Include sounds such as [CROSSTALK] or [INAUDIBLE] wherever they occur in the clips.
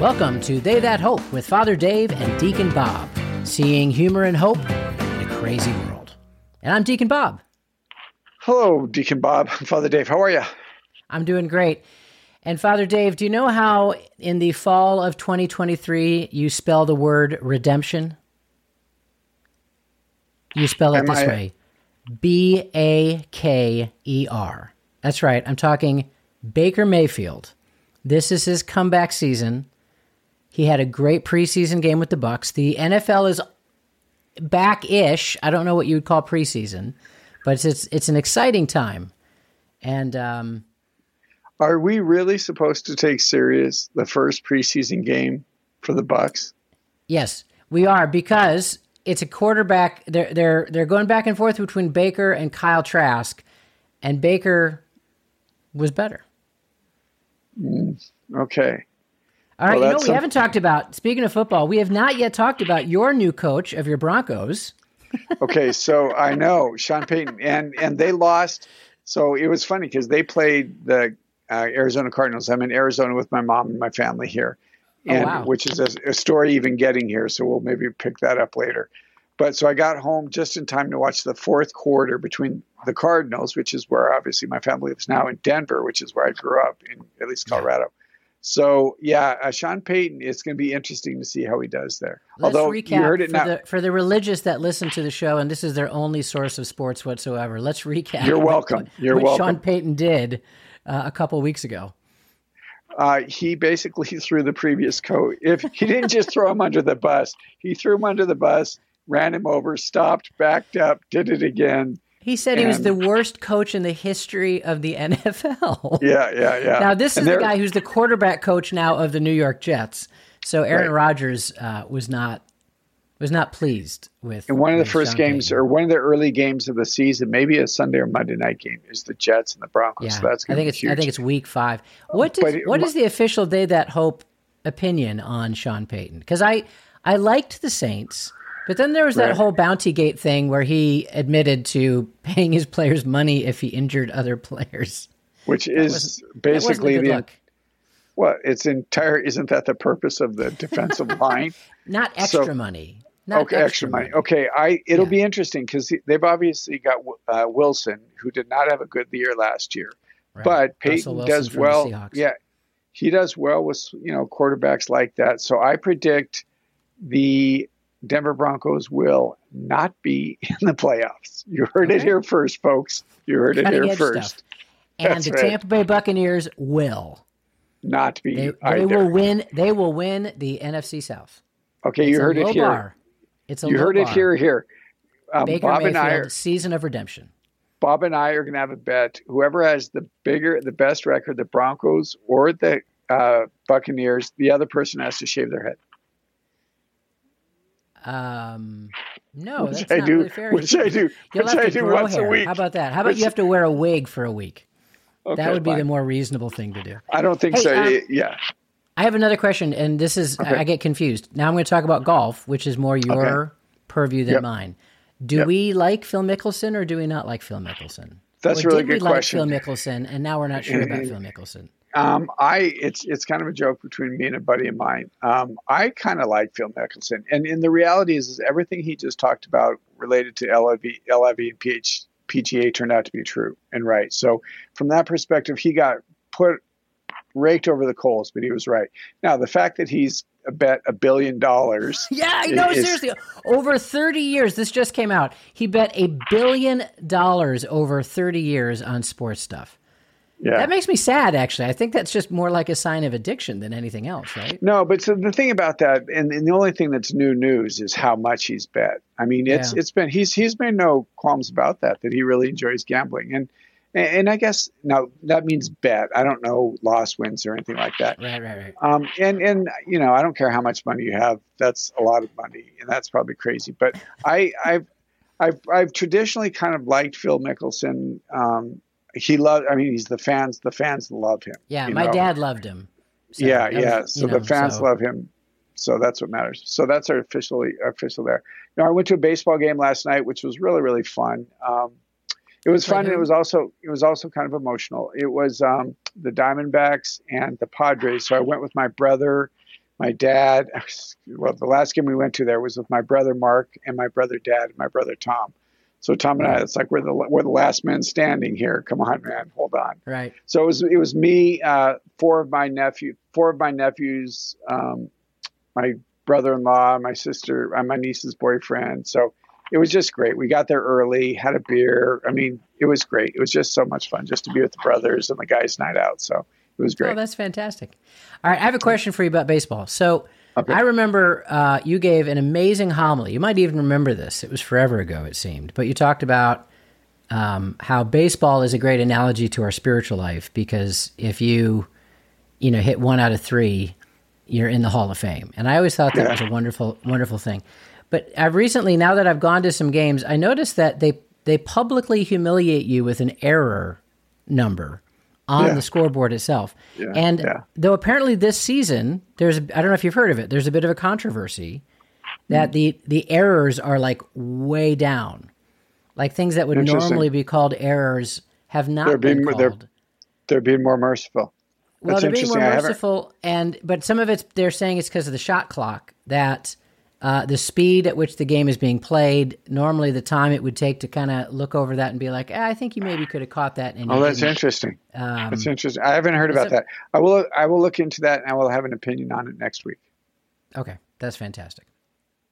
Welcome to They That Hope with Father Dave and Deacon Bob, seeing humor and hope in a crazy world. And I'm Deacon Bob. Hello, Deacon Bob. Father Dave, how are you? I'm doing great. And Father Dave, do you know how in the fall of 2023 you spell the word redemption? You spell it Am this I- way B A K E R. That's right. I'm talking Baker Mayfield. This is his comeback season. He had a great preseason game with the Bucs. The NFL is back-ish. I don't know what you would call preseason, but it's it's, it's an exciting time. And um, Are we really supposed to take serious the first preseason game for the Bucs? Yes, we are because it's a quarterback. They're they're they're going back and forth between Baker and Kyle Trask, and Baker was better. Okay. All right, Well, you know we some- haven't talked about. Speaking of football, we have not yet talked about your new coach of your Broncos. [LAUGHS] Okay, so I know Sean Payton and and they lost. So it was funny because they played the uh, Arizona Cardinals. I'm in Arizona with my mom and my family here, Oh, and wow. which is a, a story even getting here. So we'll maybe pick that up later. But so I got home just in time to watch the fourth quarter between the Cardinals, which is where obviously my family lives now, in Denver, which is where I grew up in at least Colorado. So yeah, uh, Sean Payton. It's going to be interesting to see how he does there. Let's Although recap you heard it for now. the for the religious that listen to the show, and this is their only source of sports whatsoever. Let's recap. You're welcome. What, You're what welcome. Sean Payton did uh, a couple weeks ago. uh, he basically [LAUGHS] threw the previous coach. If he didn't just throw him under the bus, he threw him under the bus, ran him over, stopped, backed up, did it again. He said he was the worst coach in the history of the [LAUGHS] NFL. Yeah, yeah, yeah. Now this is the guy who's the quarterback coach now of the New York Jets. So Aaron Right. Rodgers uh, was not was not pleased with. In one of the first Sean games, Payton. or one of the early games of the season, maybe a Sunday or Monday night game, is the Jets and the Broncos. yeah, So that's I think it's huge. I think it's week five. What does, it- what is the official day that hope opinion on Sean Payton? Because I I liked the Saints. But then there was that Right. whole bounty gate thing where he admitted to paying his players money if he injured other players. which wasn't- is basically the look. well, it's entire. Isn't that the purpose of the defensive [LAUGHS] line? Not So- extra money. Not okay, extra money. Okay, I it'll Yeah. be interesting because they've obviously got uh, Wilson, who did not have a good year last year, Right. but Payton does well. Yeah, he does well with you know quarterbacks like that. So I predict the Denver Broncos will not be [LAUGHS] in the playoffs. You heard it here first, folks. You heard it here first. stuff. And That's the right. Tampa Bay Buccaneers will. Not be They, they will win. They will win the NFC South. okay, It's you heard it here. Bar. It's a You heard it bar. here. Here, um, Baker Bob Mayfield, and I are season of redemption. Bob and I are going to have a bet. Whoever has the bigger, the best record, the Broncos or the uh, Buccaneers, the other person has to shave their head. Um, no, Which that's I not do- really fair. which I do- [LAUGHS] You'll which have I do grow once a week. How about that? How about Which- you have to wear a wig for a week? Okay, that would be fine. the more reasonable thing to do. I don't think Hey, so. um, yeah. I have another question, and this is Okay. I get confused. Now I'm going to talk about golf, which is more your Okay. purview than Yep. mine. Do Yep. we like Phil Mickelson or do we not like Phil Mickelson? That's or a really good question. did we good like. Phil Mickelson, and now we're not sure about [CLEARS THROAT] Phil Mickelson. Um, I it's it's kind of a joke between me and a buddy of mine. Um, I kind of like Phil Mickelson, and and the reality is, is everything he just talked about related to LIV, LIV and PH, PGA turned out to be true and right. So from that perspective, he got put raked over the coals, but he was right. Now the fact that he's a bet a billion dollars. [LAUGHS] Yeah, I know. is- Seriously, over 30 years, this just came out. He bet a billion dollars over 30 years on sports stuff. Yeah. That makes me sad, actually. I think that's just more like a sign of addiction than anything else, right? No, but so the thing about that, and, and the only thing that's new news is how much he's bet. I mean, it's Yeah. it's been he's he's made no qualms about that that he really enjoys gambling, and and, I guess now that means bet. I don't know loss wins or anything like that. Right, right, right. Um, and and you know, I don't care how much money you have. That's a lot of money, and that's probably crazy. But I I've I've I've traditionally kind of liked Phil Mickelson. Um, he loved. I mean, he's the fans. The fans love him. Yeah, my know? dad loved him. So yeah, was, yeah. So know, the fans so- love him. So that's what matters. So that's our officially official there. Now I went to a baseball game last night, which was really really fun. Um, it was fun, and it was also it was also kind of emotional. It was um, the Diamondbacks and the Padres. So I went with my brother, my dad. [LAUGHS] Well, the last game we went to there was with my brother Mark and my brother Dad and my brother Tom. So Tom and I, it's like we're the we're the last men standing here. Come on, man, hold on. Right. So it was it was me, uh, four of my nephew, four of my nephews, um, my brother-in-law, my sister, uh, my niece's boyfriend. So it was just great. We got there early, had a beer. I mean, it was great. It was just so much fun just to be with the brothers and the guys' night out. So it was great. Oh, that's fantastic. All right, I have a question for you about baseball. So. I remember uh, you gave an amazing homily. You might even remember this. It was forever ago, it seemed. But you talked about um, how baseball is a great analogy to our spiritual life because if you, you know, hit one out of three, you're in the Hall of Fame. And I always thought that was a wonderful, wonderful thing. But I've recently, now that I've gone to some games, I noticed that they they publicly humiliate you with an error number on yeah. the scoreboard itself. Yeah. And yeah. though apparently this season there's I don't know if you've heard of it. There's a bit of a controversy that mm. the the errors are like way down. Like things that would normally be called errors have not they're been being, called. They're, they're being more merciful. Well, they're being more merciful, and but some of it's they're saying it's because of the shot clock that uh, the speed at which the game is being played. Normally, the time it would take to kind of look over that and be like, eh, "I think you maybe could have caught that." oh, that's didn't. interesting. Um, that's interesting. I haven't heard about a, that. I will. I will look into that, and I will have an opinion on it next week. Okay, that's fantastic.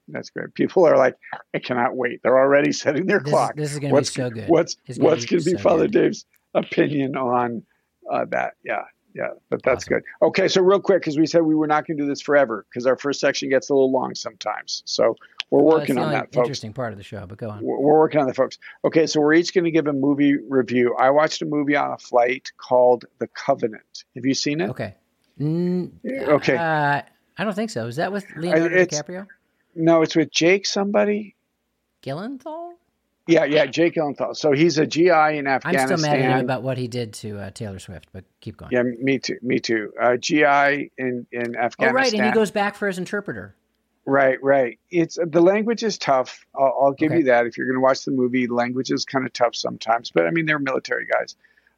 That's great. People are like, I cannot wait. They're already setting their this clock. This is going to be so good. What's what's going to be, be Father good. Dave's opinion on uh, that? Yeah yeah, but that's awesome. good. Okay, so real quick, because we said we were not going to do this forever, because our first section gets a little long sometimes. So we're well, working on that, folks. Interesting part of the show, but go on. We're, we're working on that, folks. Okay, so we're each going to give a movie review. I watched a movie on a flight called The Covenant. Have you seen it? Okay. Mm, okay. Uh, I don't think so. Is that with Leonardo it's, DiCaprio? No, it's with Jake somebody. Gyllenhaal. Yeah, yeah, Jake Gyllenhaal. So he's a GI in Afghanistan. I'm still mad at him about what he did to uh, Taylor Swift, but keep going. Yeah, me too. Me too. Uh, GI in in Afghanistan. Oh, right, and he goes back for his interpreter. Right, right. It's the language is tough. I'll, I'll give okay. you that. If you're going to watch the movie, language is kind of tough sometimes. But I mean, they're military guys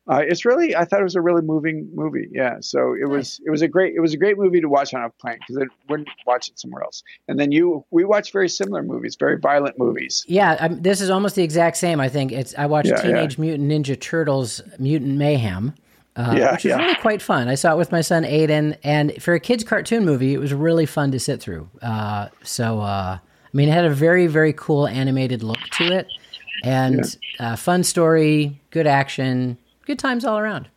uh, it's really I thought it was a really moving movie. Yeah, so it nice. was it was a great it was a great movie to watch on a plane because I wouldn't watch it somewhere else. And then you we watched very similar movies, very violent movies. Yeah, I'm, this is almost the exact same. I think it's I watched yeah, Teenage yeah. Mutant Ninja Turtles Mutant Mayhem. Uh, yeah, which is yeah. really quite fun. I saw it with my son Aiden, and for a kids' cartoon movie, it was really fun to sit through. Uh, so, uh, I mean, it had a very, very cool animated look to it, and yeah. Uh, fun story, good action, good times all around.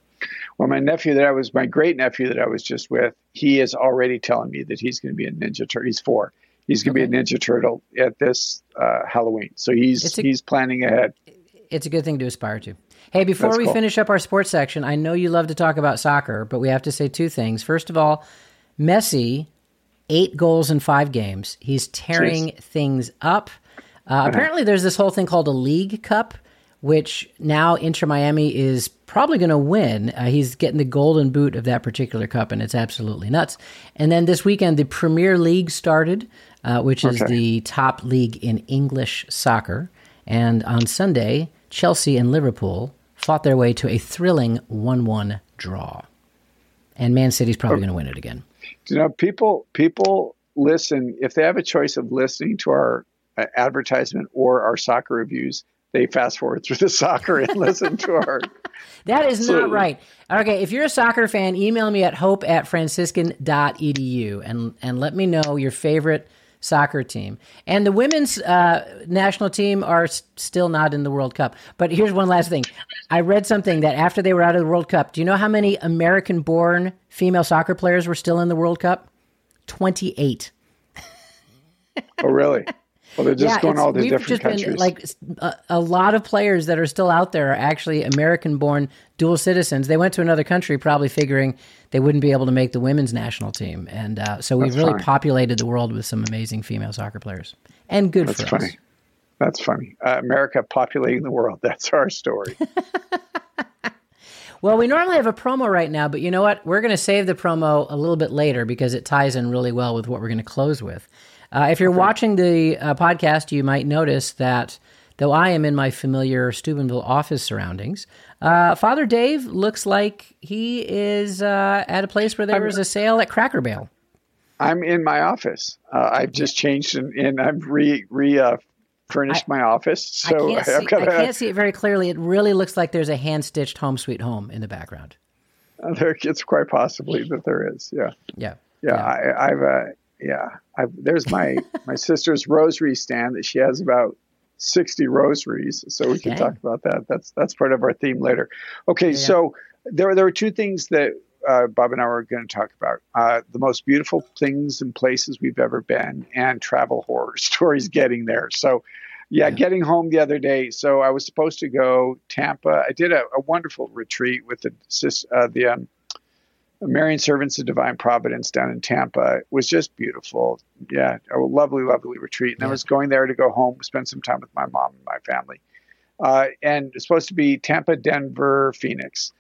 Well, my nephew that I was, my great nephew that I was just with, he is already telling me that he's going to be a Ninja Turtle. He's four. He's going to okay. be a Ninja Turtle at this uh, Halloween. So he's a, he's planning ahead. It's a good thing to aspire to. Hey, before That's we cool. finish up our sports section, I know you love to talk about soccer, but we have to say two things. First of all, Messi, eight goals in five games. He's tearing Jeez. things up. Uh, apparently, there's this whole thing called a League Cup, which now Inter Miami is probably going to win. Uh, he's getting the golden boot of that particular cup, and it's absolutely nuts. And then this weekend, the Premier League started, uh, which is okay. the top league in English soccer. And on Sunday, Chelsea and Liverpool fought their way to a thrilling 1 1 draw. And Man City's probably okay. going to win it again. You know, people people listen if they have a choice of listening to our uh, advertisement or our soccer reviews they fast forward through the soccer and listen to our. [LAUGHS] That is so, not right. Okay, if you're a soccer fan, email me at hope at franciscan.edu and, and let me know your favorite soccer team. And the women's uh, national team are s- still not in the World Cup. But here's one last thing. I read something that after they were out of the World Cup, do you know how many American born female soccer players were still in the World Cup? 28. oh, really? [LAUGHS] Well, they're just yeah, going all these different countries. Been, like a, a, lot of players that are still out there are actually American-born dual citizens. They went to another country probably figuring they wouldn't be able to make the women's national team, and uh, so we've That's really funny. populated the world with some amazing female soccer players. And good That's for funny. us. That's funny. Uh, America populating the world. [LAUGHS] That's our story. Well, we normally have a promo right now, but you know what? We're going to save the promo a little bit later because it ties in really well with what we're going to close with. Uh, if you're okay. watching the uh, podcast, you might notice that though I am in my familiar Steubenville office surroundings, uh, Father Dave looks like he is uh, at a place where there was a sale at Cracker Barrel. I'm in my office. Uh, I've just changed and, and I've re re uh, furnished I, my office. So I can't, see, I can't see it very clearly. It really looks like there's a hand stitched home sweet home in the background. Uh, [LAUGHS] there, it's quite possibly that there is. Yeah. Yeah. Yeah. yeah. I, have uh, yeah. I've, there's my [LAUGHS] my sister's rosary stand that she has about 60 rosaries. So we can talk about that. That's that's part of our theme later. Okay. Yeah. So there there are two things that uh, Bob and I were going to talk about uh, the most beautiful things and places we've ever been, and travel horror [LAUGHS] stories getting there. So, yeah, yeah, getting home the other day. So I was supposed to go Tampa. I did a, a wonderful retreat with the uh, the um, Marian Servants of Divine Providence down in Tampa. It was just beautiful. Yeah, a lovely, lovely retreat. And yeah. I was going there to go home, spend some time with my mom and my family. Uh, and it's supposed to be Tampa, Denver, Phoenix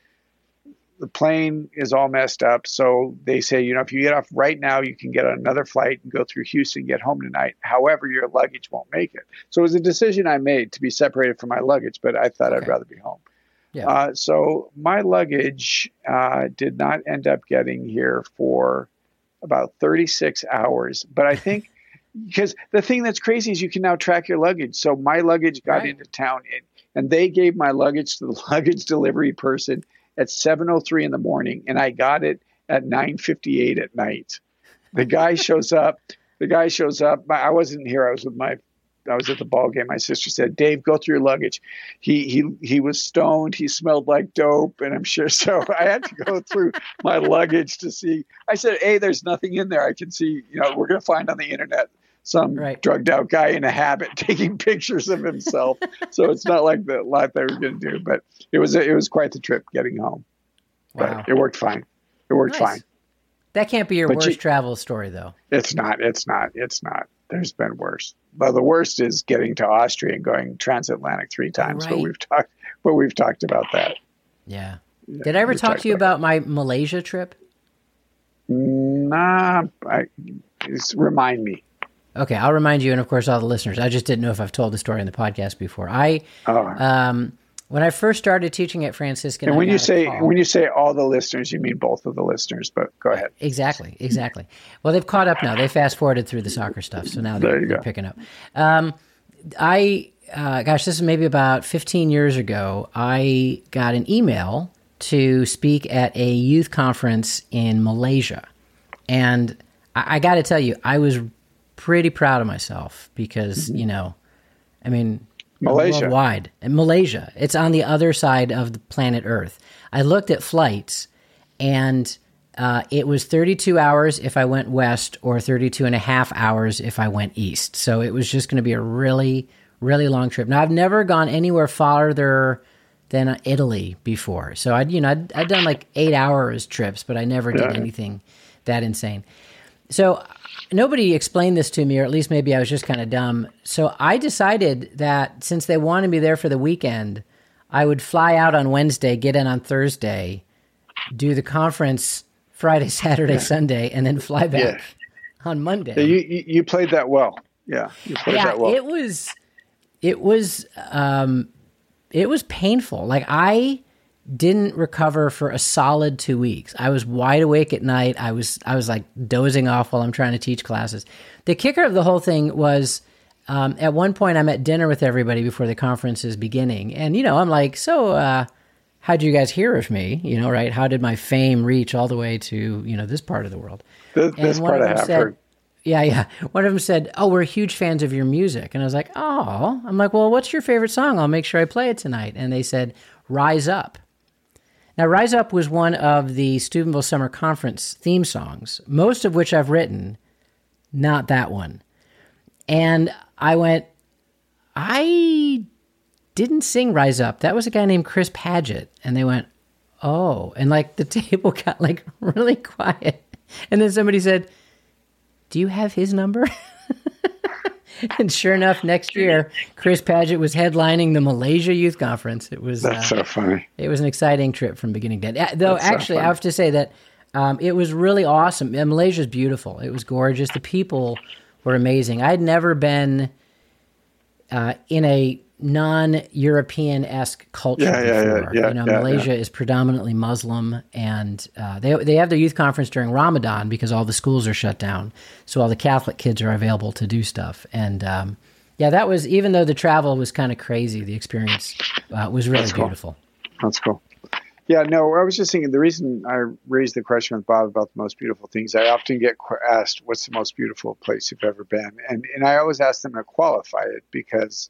the plane is all messed up. So they say, you know, if you get off right now, you can get on another flight and go through Houston, get home tonight. However, your luggage won't make it. So it was a decision I made to be separated from my luggage, but I thought okay. I'd rather be home. Yeah. Uh, so my luggage uh, did not end up getting here for about 36 hours. But I think [LAUGHS] because the thing that's crazy is you can now track your luggage. So my luggage got right. into town and, and they gave my luggage to the [LAUGHS] luggage delivery person at 7:03 in the morning, and I got it at 9:58 at night. The guy [LAUGHS] shows up. The guy shows up. I wasn't here. I was with my. I was at the ball game. My sister said, "Dave, go through your luggage." He he he was stoned. He smelled like dope, and I'm sure. [LAUGHS] So I had to go through my luggage to see. I said, "Hey, there's nothing in there. I can see. You know, we're going to find on the internet." some right. drugged out guy in a habit [LAUGHS] taking pictures of himself. [LAUGHS] so it's not like the lot they were going to do, but it was it was quite the trip getting home. Wow. But it worked fine. It worked nice. fine. That can't be your but worst you, travel story, though. It's not. It's not. It's not. There's been worse. Well, the worst is getting to Austria and going transatlantic three times. Right. But we've talked. But we've talked about that. Yeah. Did I ever talk to you about, about my Malaysia trip? Nah. I, remind me. Okay, I'll remind you, and of course, all the listeners. I just didn't know if I've told the story in the podcast before. I, oh. um, when I first started teaching at Franciscan, and when you say when you say all the listeners, you mean both of the listeners. But go ahead. Exactly, exactly. Well, they've caught up now. They fast forwarded through the soccer stuff, so now they're, they're picking up. Um, I, uh, gosh, this is maybe about 15 years ago. I got an email to speak at a youth conference in Malaysia, and I, I got to tell you, I was pretty proud of myself because mm-hmm. you know, I mean, Malaysia wide and Malaysia. It's on the other side of the planet Earth. I looked at flights, and uh, it was 32 hours if I went west, or 32 and a half hours if I went east. So it was just going to be a really, really long trip. Now I've never gone anywhere farther than Italy before. So I'd you know I'd, I'd done like eight hours trips, but I never did yeah. anything that insane. So nobody explained this to me, or at least maybe I was just kind of dumb. So I decided that since they wanted me there for the weekend, I would fly out on Wednesday, get in on Thursday, do the conference Friday, [LAUGHS] Saturday, yeah. Sunday, and then fly back yeah. [LAUGHS] on Monday. Yeah, you you played that well. Yeah, yeah, well. It was, it was, um, it was painful. Like I didn't recover for a solid two weeks. I was wide awake at night. I was I was like dozing off while I'm trying to teach classes. The kicker of the whole thing was um, at one point I'm at dinner with everybody before the conference is beginning, and you know I'm like, so uh, how'd you guys hear of me? You know, right? How did my fame reach all the way to you know this part of the world? This, this part I have said, heard. Yeah, yeah. One of them said, "Oh, we're huge fans of your music," and I was like, "Oh." I'm like, "Well, what's your favorite song? I'll make sure I play it tonight." And they said, "Rise Up." Now, Rise Up was one of the Steubenville Summer Conference theme songs, most of which I've written, not that one. And I went, I didn't sing Rise Up. That was a guy named Chris Padgett. And they went, oh. And like the [LAUGHS] table got like really quiet. And then somebody said, do you have his number? [LAUGHS] [LAUGHS] and sure enough, next year, Chris Padgett was headlining the Malaysia Youth Conference. It was that's uh, so funny. It was an exciting trip from beginning to end. Though that's actually, so I have to say that um, it was really awesome. Malaysia is beautiful. It was gorgeous. The people were amazing. I'd never been uh, in a non-European esque culture Yeah, yeah, yeah, yeah, you know, yeah, Malaysia is predominantly Muslim, and uh, they they have their youth conference during Ramadan because all the schools are shut down, so all the Catholic kids are available to do stuff. And um, yeah, that was even though the travel was kind of crazy, the experience uh, was really That's cool. beautiful. That's cool. Yeah, no, I was just thinking the reason I raised the question with Bob about the most beautiful things, I often get asked, what's the most beautiful place you've ever been? And, and I always ask them to qualify it because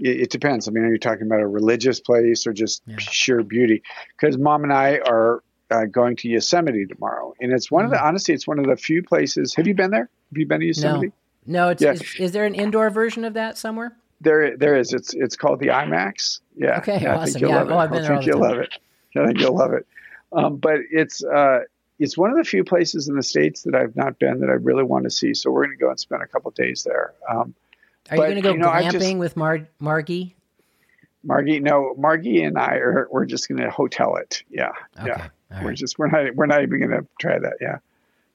it, it depends. I mean, are you talking about a religious place or just Yeah. sheer beauty? Because mom and I are uh, going to Yosemite tomorrow. And it's one of the, honestly, it's one of the few places. Have you been there? Have you been to Yosemite? No, no, it's, Yeah. is, is there an indoor version of that somewhere? There, there is. It's it's called the IMAX. Yeah. Okay, yeah, I think you'll Yeah, love it. oh, I've been I think you'll time. love it. I think you'll love it. Um, but it's uh, it's one of the few places in the states that I've not been that I really want to see. So we're going to go and spend a couple days there. Um, Are But, you going to go you know, glamping just- with Mar- Margie? Margie, no, Margie and I are we're just going to hotel it. Yeah, Okay, yeah. all We're right. just we're not we're not even going to try that. Yeah.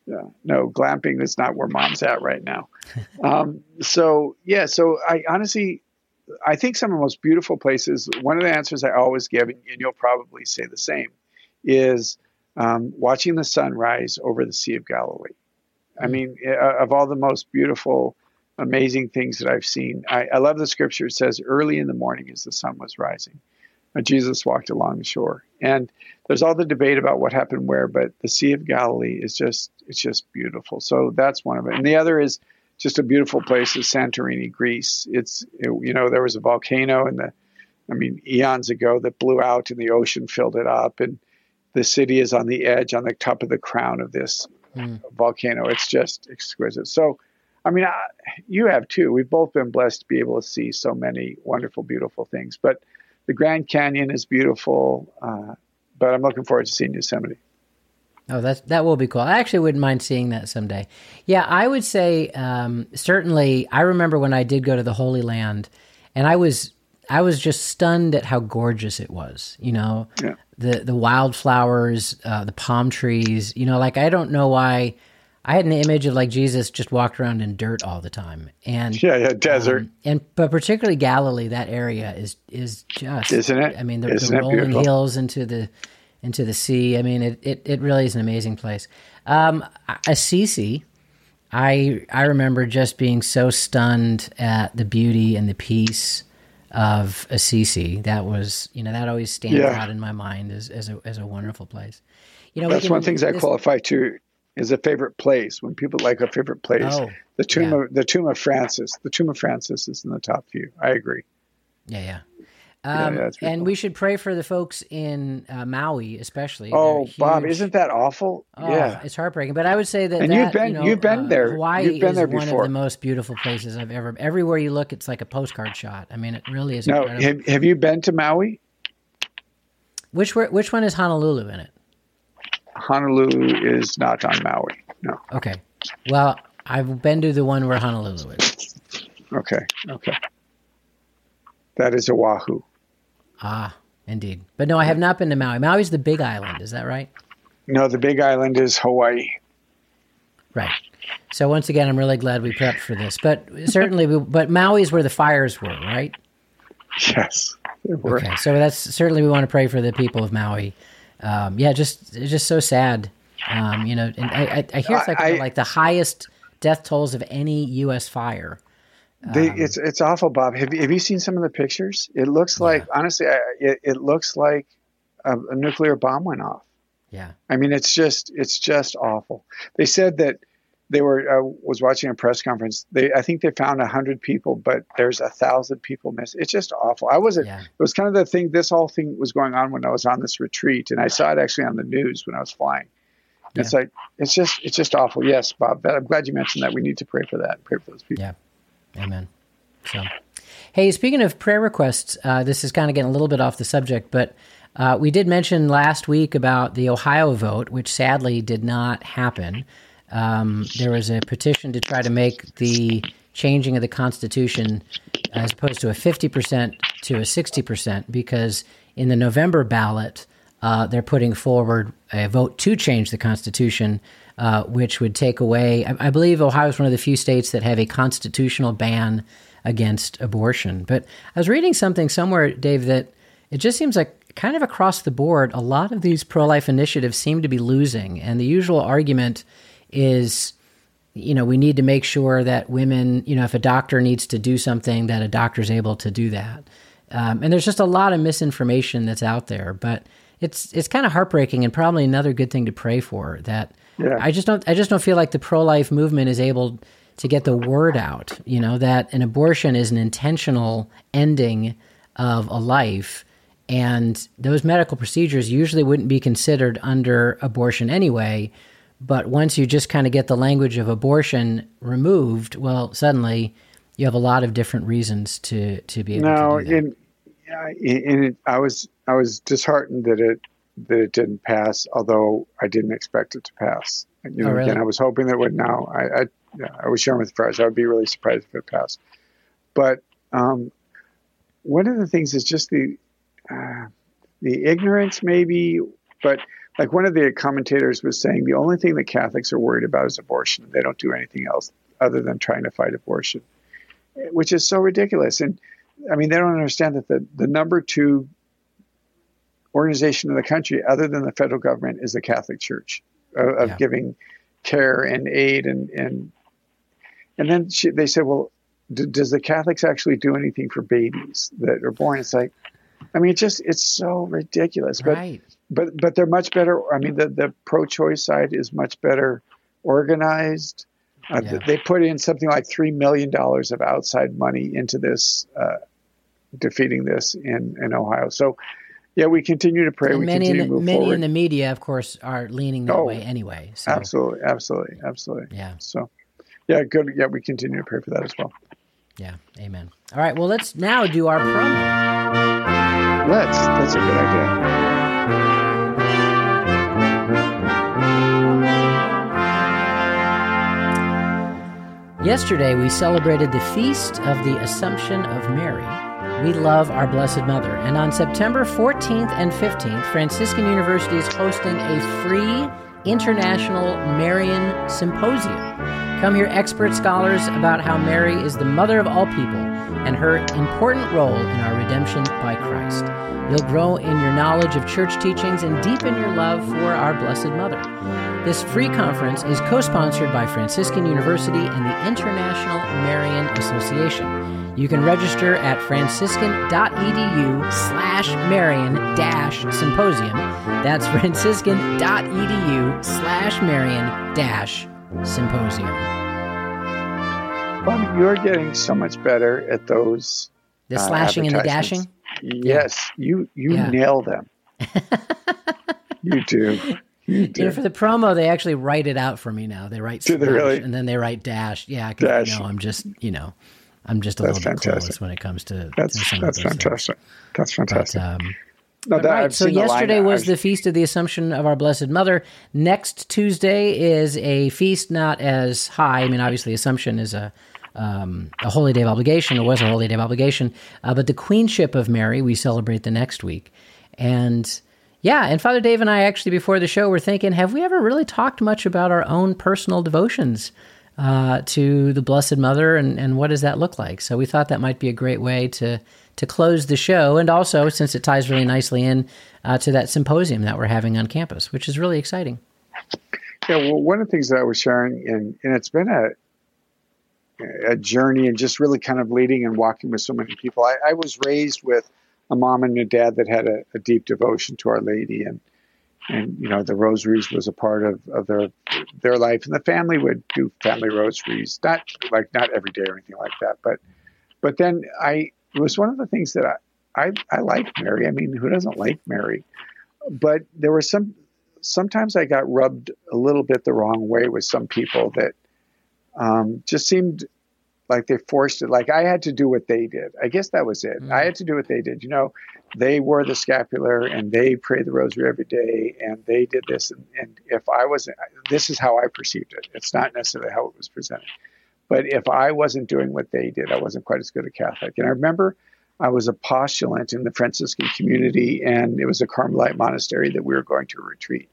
Yeah. No, glamping is not where mom's at right now. [LAUGHS] um, so yeah, so I honestly, I think some of the most beautiful places. One of the answers I always give, and you'll probably say the same, is um, watching the sunrise over the Sea of Galilee. I mean, uh, of all the most beautiful, amazing things that I've seen, I, I love the scripture. It says, "Early in the morning, as the sun was rising." Jesus walked along the shore. And there's all the debate about what happened where, but the Sea of Galilee is just it's just beautiful. So that's one of it. And the other is just a beautiful place is Santorini, Greece. It's it, you know there was a volcano in the I mean eons ago that blew out and the ocean filled it up and the city is on the edge on the top of the crown of this Hmm. volcano. It's just exquisite. So I mean, I, you have too. We've both been blessed to be able to see so many wonderful, beautiful things. But the Grand Canyon is beautiful. Uh, but I'm looking forward to seeing Yosemite. Oh, that's that will be cool. I actually wouldn't mind seeing that someday. Yeah, I would say um, certainly. I remember when I did go to the Holy Land, and I was I was just stunned at how gorgeous it was. You know, Yeah. the the wildflowers, uh, the palm trees. You know, like I don't know why. I had an image of like Jesus just walked around in dirt all the time, and Yeah, yeah, desert. um, and but particularly Galilee, that area is is just Isn't it? I mean, the, the rolling beautiful? hills into the into the sea. I mean, it it, it really is an amazing place. Um, Assisi, I I remember just being so stunned at the beauty and the peace of Assisi. That was you know that always stands Yeah. out in my mind as as a as a wonderful place. You know, That's can- one of the things I this- qualify to is a favorite place. When people like a favorite place, Oh, the tomb yeah. of the tomb of Francis. The tomb of Francis is in the top few. I agree. Yeah, yeah. Um, yeah, and cool. we should pray for the folks in uh, Maui, especially. Oh, Bob, isn't that awful? Oh, yeah. it's heartbreaking. But I would say that And that, you've been- you know, you've been uh, there. Hawaii You've been is there one of the most beautiful places I've ever. Everywhere you look, it's like a postcard shot. I mean, it really is incredible. have, have you been to Maui? which which one is Honolulu in it? Honolulu is not on Maui. No. Okay. Well, I've been to the one where Honolulu is. Okay. Okay. That is Oahu. Ah, indeed. But no, I have not been to Maui. Maui's the big island. Is that right? No, the big island is Hawaii. Right. So once again, I'm really glad we prepped for this. But certainly, we, but Maui's where the fires were, right? Yes. Okay, so that's certainly we want to pray for the people of Maui. Um, yeah, just it's just so sad. Um, you know, and I, I, I hear it's like I- like the highest death tolls of any U.S. fire. They, Um, it's it's awful, Bob. Have you, have you seen some of the pictures? It looks like honestly, I, it, it looks like a, a nuclear bomb went off. Yeah, I mean, it's just it's just awful. They said that they were uh, was watching a press conference. They I think they found a hundred people, but there's a thousand people missing. It's just awful. I wasn't. Yeah. It was kind of the thing. This whole thing was going on when I was on this retreat, and I saw it actually on the news when I was flying. It's like it's just it's just awful. Yes, Bob. I'm glad you mentioned that. We need to pray for that. Pray for those people. yeah, amen. So, hey, speaking of prayer requests, uh, this is kind of getting a little bit off the subject, but uh, we did mention last week about the Ohio vote, which sadly did not happen. Um, there was a petition to try to make the changing of the Constitution as opposed to a 50% to a 60% because in the November ballot, uh, they're putting forward a vote to change the Constitution, uh, which would take away. I, I believe Ohio is one of the few states that have a constitutional ban against abortion. But I was reading something somewhere, Dave, that it just seems like kind of across the board, a lot of these pro life initiatives seem to be losing. And the usual argument is, you know, we need to make sure that women, you know, if a doctor needs to do something, that a doctor's able to do that. Um, and there's just a lot of misinformation that's out there. But it's it's kind of heartbreaking and probably another good thing to pray for that yeah. I just don't I just don't feel like the pro life movement is able to get the word out, you know, that an abortion is an intentional ending of a life and those medical procedures usually wouldn't be considered under abortion anyway, but once you just kind of get the language of abortion removed, well, suddenly you have a lot of different reasons to to be able no, to do that. In, in it, I was I was disheartened that it that it didn't pass, although I didn't expect it to pass. You know, oh, really? again, I was hoping that it would. Now, I I, yeah, I was sharing with friends. I would be really surprised if it passed. But um, one of the things is just the uh, the ignorance, maybe. But like one of the commentators was saying, the only thing that Catholics are worried about is abortion. They don't do anything else other than trying to fight abortion, which is so ridiculous. And I mean, they don't understand that the, the number two organization in the country, other than the federal government, is the Catholic Church of, of yeah. giving care and aid and and and then she, they said, well, d- does the Catholics actually do anything for babies that are born? It's like, I mean, it's just it's so ridiculous. Right. but but but they're much better. I mean, the the pro-choice side is much better organized. Uh, yeah. They put in something like three million dollars of outside money into this, uh, defeating this in in Ohio. So, yeah, we continue to pray. And we many continue in the, to move many forward. in the media, of course, are leaning that oh, way anyway. So. Absolutely, absolutely, absolutely. Yeah. So, yeah, good. Yeah, we continue to pray for that as well. Yeah. Amen. All right. Well, let's now do our promo. Let's. That's a good idea. Yesterday, we celebrated the feast of the Assumption of Mary. We love our Blessed Mother, and on September 14th and 15th, Franciscan University is hosting a free International Marian Symposium. Come hear expert scholars about how Mary is the mother of all people and her important role in our redemption by Christ. You'll grow in your knowledge of church teachings and deepen your love for our Blessed Mother. This free conference is co sponsored by Franciscan University and the International Marian Association. You can register at franciscan.edu slash Marian dash symposium. That's franciscan.edu slash Marian dash symposium. Well, you're getting so much better at those. The uh, slashing and the dashing? Yes, you you yeah. nail them. [LAUGHS] you do. [LAUGHS] You, know, for the promo, they actually write it out for me now. They write really? and then they write dash. Yeah, because you know I'm just you know I'm just a that's little fantastic. bit clueless when it comes to that's to that's fantastic. Things. That's fantastic. But, um, no, that, right. So yesterday was the feast of the Assumption of our Blessed Mother. Next Tuesday is a feast not as high. I mean, obviously, Assumption is a um, a holy day of obligation. It was a holy day of obligation, uh, but the Queenship of Mary we celebrate the next week, and yeah, and Father Dave and I actually before the show were thinking, have we ever really talked much about our own personal devotions? Uh, to the Blessed Mother, and, and what does that look like? So we thought that might be a great way to to close the show, and also since it ties really nicely in uh, to that symposium that we're having on campus, which is really exciting. Yeah, well, one of the things that I was sharing, and, and it's been a a journey, and just really kind of leading and walking with so many people. I, I was raised with a mom and a dad that had a, a, deep devotion to Our Lady, and and you know the rosaries was a part of, of their their life, and the family would do family rosaries, not like not every day or anything like that, but but then I it was one of the things that I, I, I like Mary. I mean, who doesn't like Mary? But there were some, sometimes I got rubbed a little bit the wrong way with some people that um, just seemed like they forced it. Like I had to do what they did. I guess that was it. Mm. I had to do what they did. You know, they wore the scapular and they prayed the rosary every day and they did this. And, and if I wasn't, this is how I perceived it. It's not necessarily how it was presented. But if I wasn't doing what they did, I wasn't quite as good a Catholic. And I remember I was a postulant in the Franciscan community, and it was a Carmelite monastery that we were going to retreat.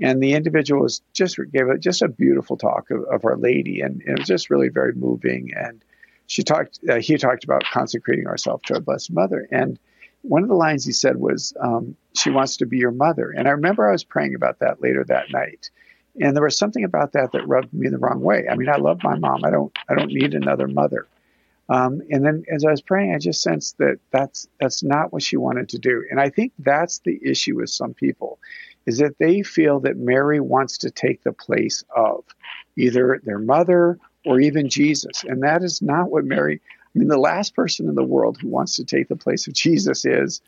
And the individual was just gave a, just a beautiful talk of, of Our Lady, and, and, it was just really very moving. And she talked. Uh, he talked about consecrating ourselves to our Blessed Mother, and one of the lines he said was, um, "She wants to be your mother." And I remember I was praying about that later that night, and there was something about that that rubbed me the wrong way. I mean, I love my mom. I don't. I don't need another mother. Um, and then as I was praying, I just sensed that that's that's not what she wanted to do. And I think that's the issue with some people, is that they feel that Mary wants to take the place of either their mother or even Jesus, and that is not what Mary. I mean, the last person in the world who wants to take the place of Jesus is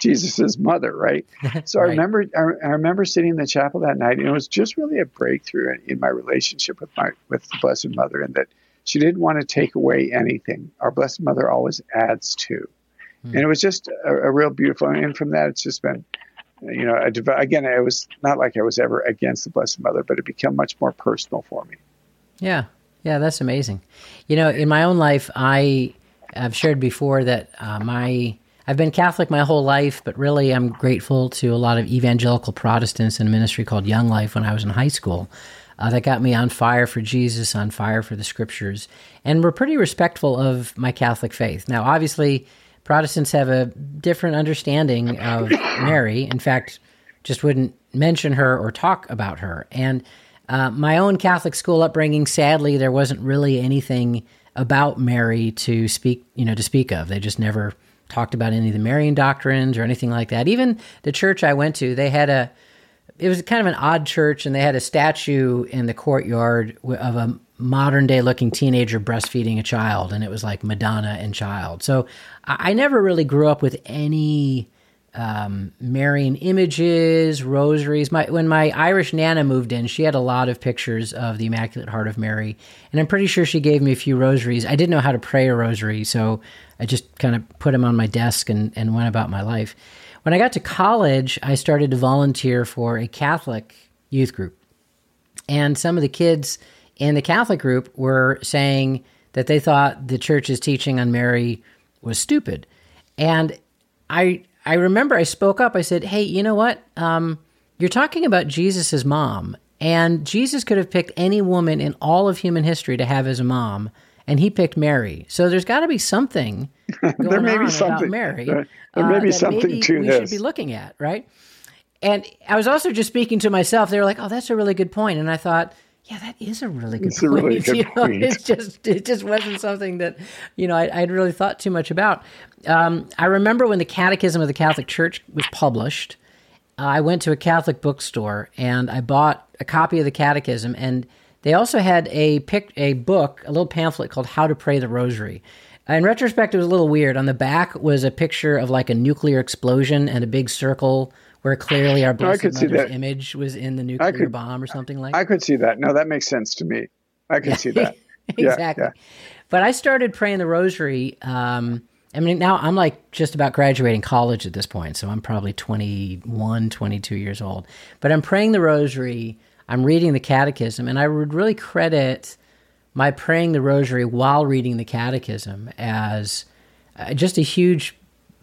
Jesus's mother, right? [LAUGHS] So right. I remember, I, I, remember sitting in the chapel that night, and it was just really a breakthrough in, in my relationship with my with the Blessed Mother, and that she didn't want to take away anything. Our Blessed Mother always adds to. Mm. And it was just a, a, real beautiful. And from that, it's just been, you know, again, it was not like I was ever against the Blessed Mother, but it became much more personal for me. Yeah. Yeah, that's amazing. You know, in my own life, I have shared before that uh, my I've been Catholic my whole life, but really I'm grateful to a lot of evangelical Protestants in a ministry called Young Life when I was in high school uh, that got me on fire for Jesus, on fire for the scriptures, and were pretty respectful of my Catholic faith. Now, obviously, Protestants have a different understanding of [COUGHS] Mary. In fact, just wouldn't mention her or talk about her. And uh, my own Catholic school upbringing, sadly, there wasn't really anything about Mary to speak, you know, to speak of. They just never talked about any of the Marian doctrines or anything like that. Even the church I went to, they had a it was kind of an odd church, and they had a statue in the courtyard of a modern day looking teenager breastfeeding a child, and it was like Madonna and child. So I never really grew up with any um, Marian images, rosaries. My when my Irish nana moved in, she had a lot of pictures of the Immaculate Heart of Mary, and I'm pretty sure she gave me a few rosaries. I didn't know how to pray a rosary, so I just kind of put them on my desk and, and went about my life. When I got to college, I started to volunteer for a Catholic youth group. And some of the kids in the Catholic group were saying that they thought the church's teaching on Mary was stupid. And I I remember I spoke up. I said, "Hey, you know what? Um, you're talking about Jesus' mom, and Jesus could have picked any woman in all of human history to have as a mom, and he picked Mary. So there's got to be something [LAUGHS] there may be something, Mary. There, there may uh, be something to we this. should be looking at, right? And I was also just speaking to myself. They were like, "Oh, that's a really good point," and I thought, "Yeah, that is a really good it's point." A really [LAUGHS] good you point. It's just it just wasn't something that you know I, would really thought too much about. Um, I remember when the Catechism of the Catholic Church was published. I went to a Catholic bookstore and I bought a copy of the Catechism, and they also had a pic, a book, a little pamphlet called "How to Pray the Rosary." In retrospect, it was a little weird. On the back was a picture of like a nuclear explosion and a big circle where clearly our Blessed Mother's image was in the nuclear could, bomb or something like. that. I could see that. No, that makes sense to me. I could see that. [LAUGHS] exactly. Yeah, yeah. But I started praying the Rosary. Um, I mean, now I'm like just about graduating college at this point, so I'm probably 21, 22 years old. But I'm praying the Rosary. I'm reading the Catechism, and I would really credit my praying the rosary while reading the catechism as uh, just a huge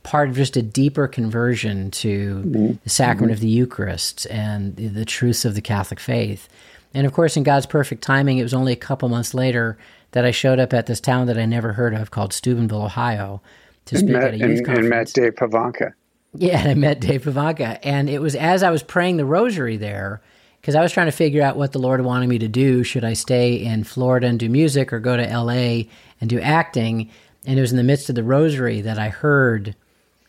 part of just a deeper conversion to mm-hmm. the sacrament mm-hmm. of the Eucharist and the, the, truths of the Catholic faith. And of course, in God's perfect timing, it was only a couple months later that I showed up at this town that I never heard of called Steubenville, Ohio, to speak met, at a youth and, conference. And met Dave Pivonka. Yeah, and I met Dave Pivonka. And it was as I was praying the rosary there because I was trying to figure out what the Lord wanted me to do. Should I stay in Florida and do music or go to LA and do acting? And it was in the midst of the rosary that I heard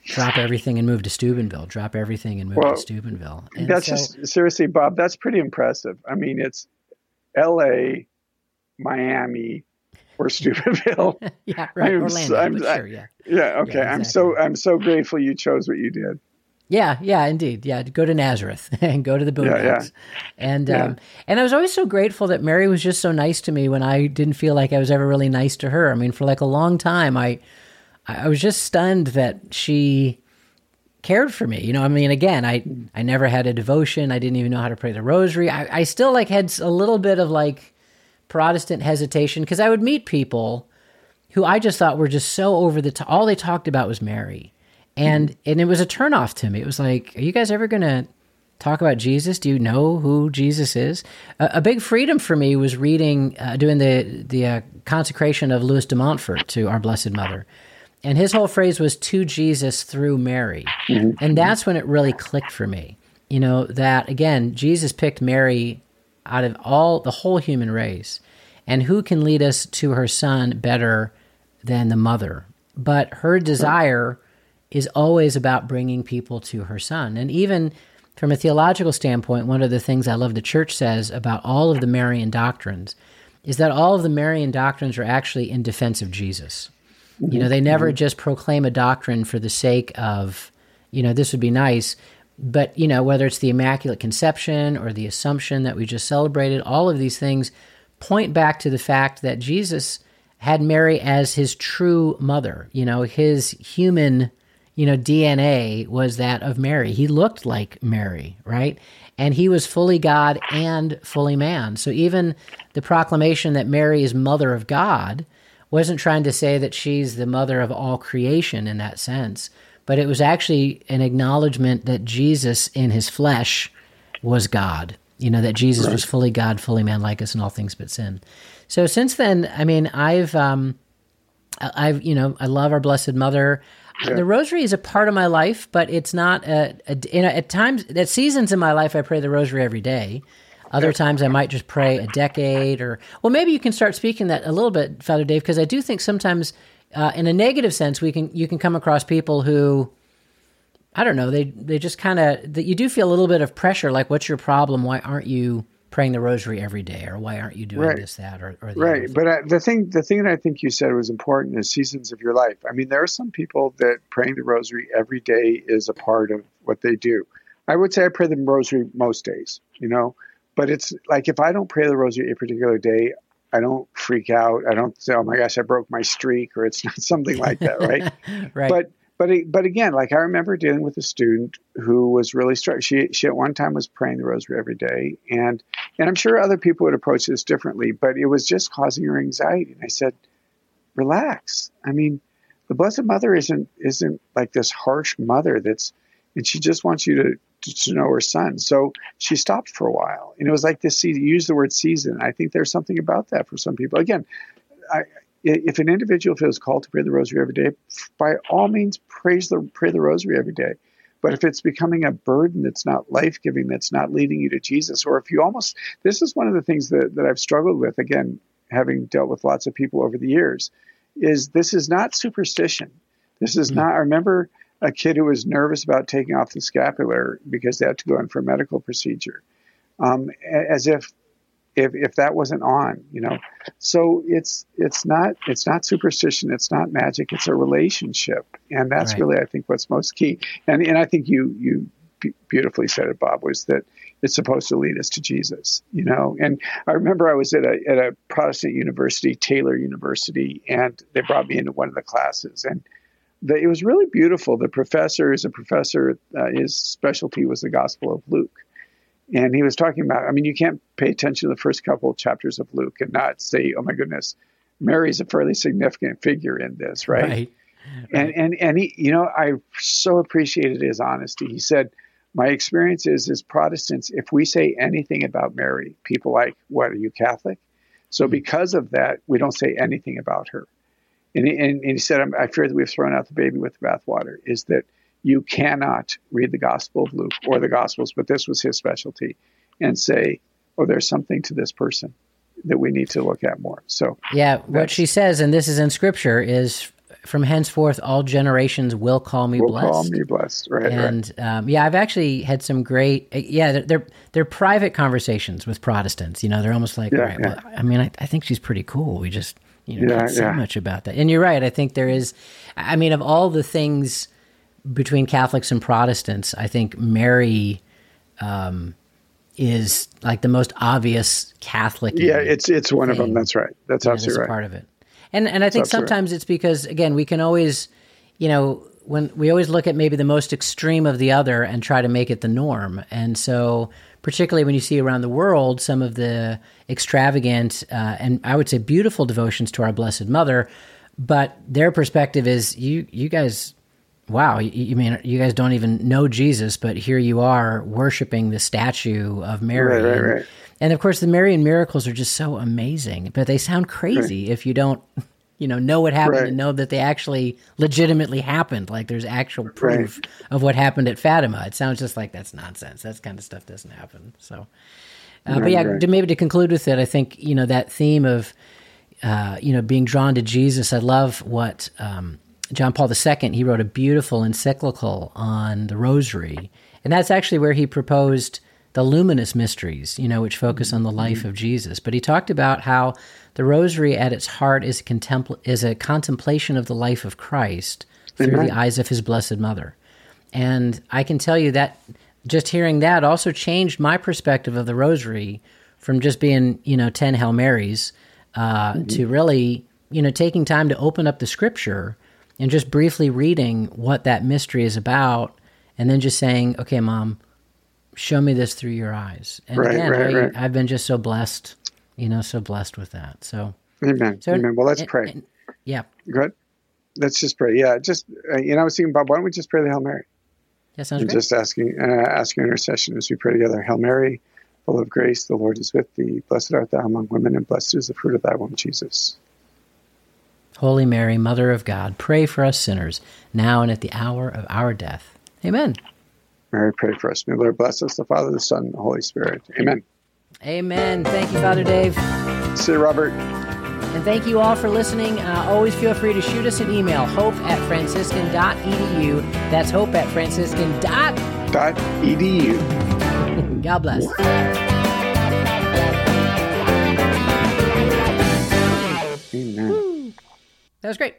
drop everything and move to Steubenville, drop everything and move well, to Steubenville. And that's so, just seriously, Bob, that's pretty impressive. I mean, it's LA, Miami, or [LAUGHS] Steubenville. [LAUGHS] yeah, right. I'm, Orlando, I'm, sure, yeah. Yeah, okay. Yeah, exactly. I'm so I'm so grateful you chose what you did. Yeah, yeah, indeed. Yeah, go to Nazareth [LAUGHS] and go to the boondocks. Yeah, yeah. And yeah. Um, and I was always so grateful that Mary was just so nice to me when I didn't feel like I was ever really nice to her. I mean, for like a long time, I I was just stunned that she cared for me. You know, I mean, again, I I never had a devotion. I didn't even know how to pray the rosary. I, I still like had a little bit of like Protestant hesitation because I would meet people who I just thought were just so over the top. All they talked about was Mary and and it was a turnoff to me. It was like, are you guys ever gonna talk about Jesus? Do you know who Jesus is? A, a big freedom for me was reading, uh, doing the the uh, consecration of Louis de Montfort to our Blessed Mother, and his whole phrase was "to Jesus through Mary," mm-hmm. and that's when it really clicked for me. You know that again, Jesus picked Mary out of all the whole human race, and who can lead us to her Son better than the mother? But her desire is always about bringing people to her Son, and even from a theological standpoint, one of the things I love the church says about all of the Marian doctrines is that all of the Marian doctrines are actually in defense of Jesus. Mm-hmm. You know, they never mm-hmm. just proclaim a doctrine for the sake of, you know, this would be nice. But, you know, whether it's the Immaculate Conception or the Assumption that we just celebrated, all of these things point back to the fact that Jesus had Mary as his true mother, you know, his human you know, DNA was that of Mary. He looked like Mary, right? And he was fully God and fully man. So even the proclamation that Mary is mother of God wasn't trying to say that she's the mother of all creation in that sense, but it was actually an acknowledgement that Jesus in his flesh was God. You know, that Jesus right. was fully God, fully man, like us in all things but sin. So since then, I mean, I've, um, I've, you know, I love our Blessed Mother. The rosary is a part of my life, but it's not a, a you know, at times, at seasons in my life, I pray the rosary every day. Other times I might just pray a decade or, well, maybe you can start speaking that a little bit, Father Dave, because I do think sometimes uh, in a negative sense, we can, you can come across people who, I don't know, they, they just kind of, that you do feel a little bit of pressure. Like, what's your problem? Why aren't you praying the rosary every day or why aren't you doing right. this that or, or right but uh, the thing the thing that i think you said was important is seasons of your life i mean there are some people that praying the rosary every day is a part of what they do i would say i pray the rosary most days you know but it's like if i don't pray the rosary a particular day I don't freak out. I don't say, "Oh my gosh, I broke my streak," or it's not [LAUGHS] something like that, right? [LAUGHS] right. But but but again, like I remember dealing with a student who was really struck. She she at one time was praying the rosary every day, and and I'm sure other people would approach this differently, but it was just causing her anxiety. And I said, relax. I mean, the Blessed Mother isn't isn't like this harsh mother that's, and she just wants you to to know her son. So she stopped for a while, and it was like this. season. use the word season. I think there's something about that for some people. Again, I, if an individual feels called to pray the rosary every day, by all means, praise the pray the rosary every day. But if it's becoming a burden that's not life giving, that's not leading you to Jesus, or if you almost, this is one of the things that, that I've struggled with, again, having dealt with lots of people over the years, is this is not superstition. This is mm-hmm. not, I remember a kid who was nervous about taking off the scapular because they had to go in for a medical procedure. Um, as if if if that wasn't on, you know. So it's it's not it's not superstition, it's not magic, it's a relationship, and that's right. really I think what's most key. And and I think you you beautifully said it, Bob, was that it's supposed to lead us to Jesus, you know. And I remember I was at a at a Protestant university, Taylor University, and they brought me into one of the classes, and the, it was really beautiful. The professor is a professor; uh, his specialty was the Gospel of Luke and he was talking about, I mean, you can't pay attention to the first couple of chapters of Luke and not say, oh my goodness, Mary's a fairly significant figure in this, right? right. And, and, and he, you know, I so appreciated his honesty. He said, my experience is, as Protestants, if we say anything about Mary, people like, what, are you Catholic? So mm-hmm. because of that, we don't say anything about her. And, and, and he said, I fear that we've thrown out the baby with the bathwater, is that – you cannot read the Gospel of Luke or the Gospels, but this was his specialty, and say, oh, there's something to this person that we need to look at more. So, yeah, what she says, and this is in Scripture, is from henceforth all generations will call me will blessed. Call me blessed, right? And right. Um, yeah, I've actually had some great. Yeah, they're they're private conversations with Protestants. You know, they're almost like, yeah, right, yeah. well, I mean, I, I, think she's pretty cool. We just you know yeah, so yeah. much about that. And you're right. I think there is. I mean, of all the things between Catholics and Protestants, I think Mary um, is like the most obvious Catholic. Yeah, it's it's one of them. That's right. That's absolutely right. Part of it, and and I think sometimes right. it's because again we can always, you know, when we always look at maybe the most extreme of the other and try to make it the norm, and so particularly when you see around the world some of the extravagant uh, and I would say beautiful devotions to our Blessed Mother, but their perspective is you you guys wow, you, you, mean you guys don't even know Jesus, but here you are worshiping the statue of Mary. Right, right, and, right. and of course, the Marian miracles are just so amazing, but they sound crazy if you don't, you know, know what happened Right. and know that they actually legitimately happened. Like there's actual proof of what happened at Fatima. It sounds just like that's nonsense. That kind of stuff doesn't happen. So, uh, but yeah, right. to maybe to conclude with it, I think you know that theme of uh, you know being drawn to Jesus. I love what um, John Paul II. He wrote a beautiful encyclical on the Rosary, and that's actually where he proposed the luminous mysteries. You know, which focus on the life of Jesus. But he talked about how the Rosary, at its heart, is a, contempl- is a contemplation of the life of Christ through Amen. the eyes of His Blessed Mother. And I can tell you that just hearing that also changed my perspective of the rosary from just being, you know, 10 Hail Marys uh, to really, you know, taking time to open up the scripture and just briefly reading what that mystery is about and then just saying, okay, mom, show me this through your eyes. And Right, again, right, I, right. I've been just so blessed, you know, so blessed with that. So, Amen. so Amen. Well, let's and- pray. and- yeah. Good. Let's just pray. Yeah, just uh, you know, I was thinking about why don't we just pray the Hail Mary That sounds and great. just asking uh, asking intercession as we pray together. Hail Mary, full of grace, the Lord is with thee. Blessed art thou among women, and blessed is the fruit of thy womb, Jesus. Holy Mary, Mother of God, pray for us sinners, now and at the hour of our death. Amen. Mary, pray for us. May the Lord bless us, the Father, the Son, and the Holy Spirit. Amen. Amen. Thank you, Father Dave. See you, Robert. And thank you all for listening. Uh, always feel free to shoot us an email, hope at franciscan.edu. That's hope at franciscan. dot- Dot edu. [LAUGHS] God bless. Amen. That was great.